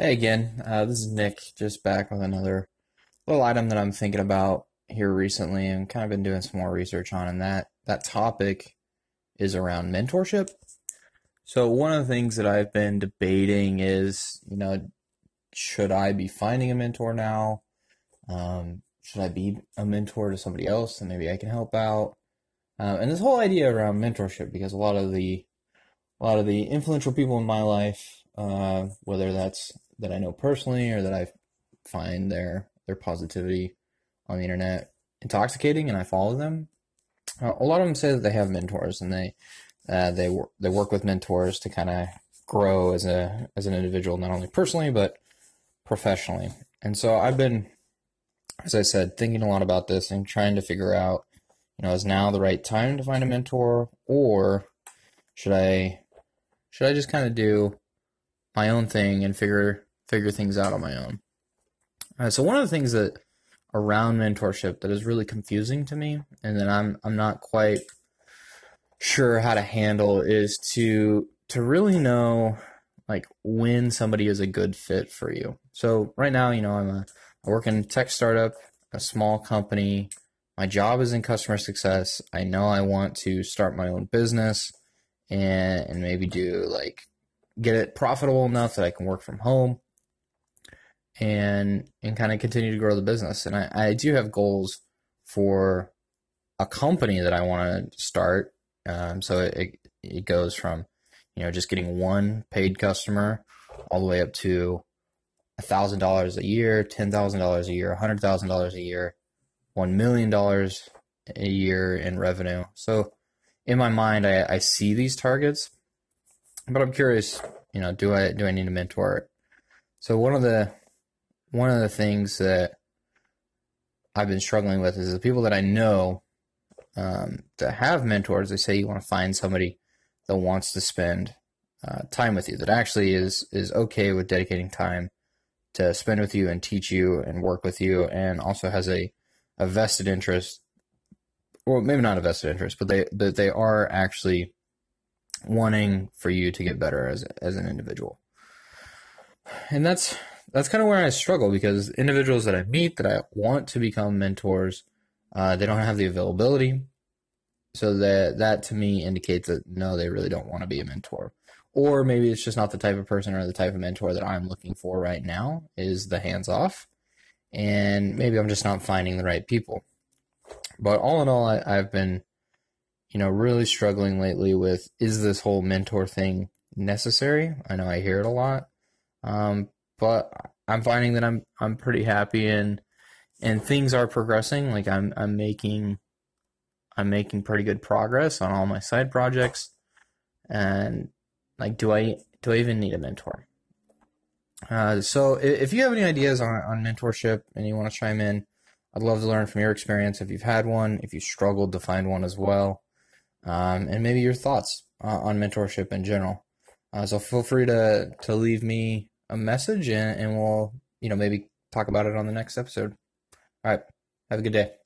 Hey again, uh, this is Nick, just back with another little item that I'm thinking about here recently and kind of been doing some more research on, and that that topic is around mentorship. So one of the things that I've been debating is, you know, should I be finding a mentor now? Um, should I be a mentor to somebody else and maybe I can help out? Uh, and this whole idea around mentorship, because a lot of the a lot of the influential people in my life, uh, whether that's that I know personally or that I find their their positivity on the internet intoxicating, and I follow them. Uh, a lot of them say that they have mentors and they uh, they work they work with mentors to kind of grow as a as an individual, not only personally but professionally. And so I've been, as I said, thinking a lot about this and trying to figure out, you know, is now the right time to find a mentor, or should I should I just kind of do my own thing and figure figure things out on my own? Uh, so one of the things that around mentorship that is really confusing to me, and that I'm I'm not quite sure how to handle is to to really know like when somebody is a good fit for you. So right now, you know, I'm a I work in a tech startup, a small company. My job is in customer success. I know I want to start my own business and and maybe do like get it profitable enough that I can work from home and and kind of continue to grow the business. And I, I do have goals for a company that I want to start. Um, so it it goes from you know just getting one paid customer all the way up to thousand dollars a year, ten thousand dollars a year, hundred thousand dollars a year, one million dollars a year in revenue. So in my mind, I, I see these targets, but I'm curious, you know, do I do I need a mentor? So one of the one of the things that I've been struggling with is the people that I know um, that have mentors. They say you want to find somebody that wants to spend uh, time with you, that actually is is okay with dedicating time to spend with you and teach you and work with you, and also has a a vested interest, or maybe not a vested interest, but they but they are actually wanting for you to get better as as an individual. And that's that's kind of where I struggle because individuals that I meet that I want to become mentors, uh, they don't have the availability. So that that to me indicates that no, they really don't want to be a mentor. Or maybe it's just not the type of person or the type of mentor that I'm looking for right now is the hands off. And maybe I'm just not finding the right people. But all in all, I, I've been, you know, really struggling lately with is this whole mentor thing necessary? I know I hear it a lot. Um, but I'm finding that I'm I'm pretty happy and and things are progressing. Like I'm I'm making I'm making pretty good progress on all my side projects. And like do I do I even need a mentor? Uh, so if you have any ideas on, on mentorship and you want to chime in, I'd love to learn from your experience if you've had one, if you struggled to find one as well, um, and maybe your thoughts uh, on mentorship in general. Uh, so feel free to to leave me a message and, and we'll, you know, maybe talk about it on the next episode. All right. Have a good day.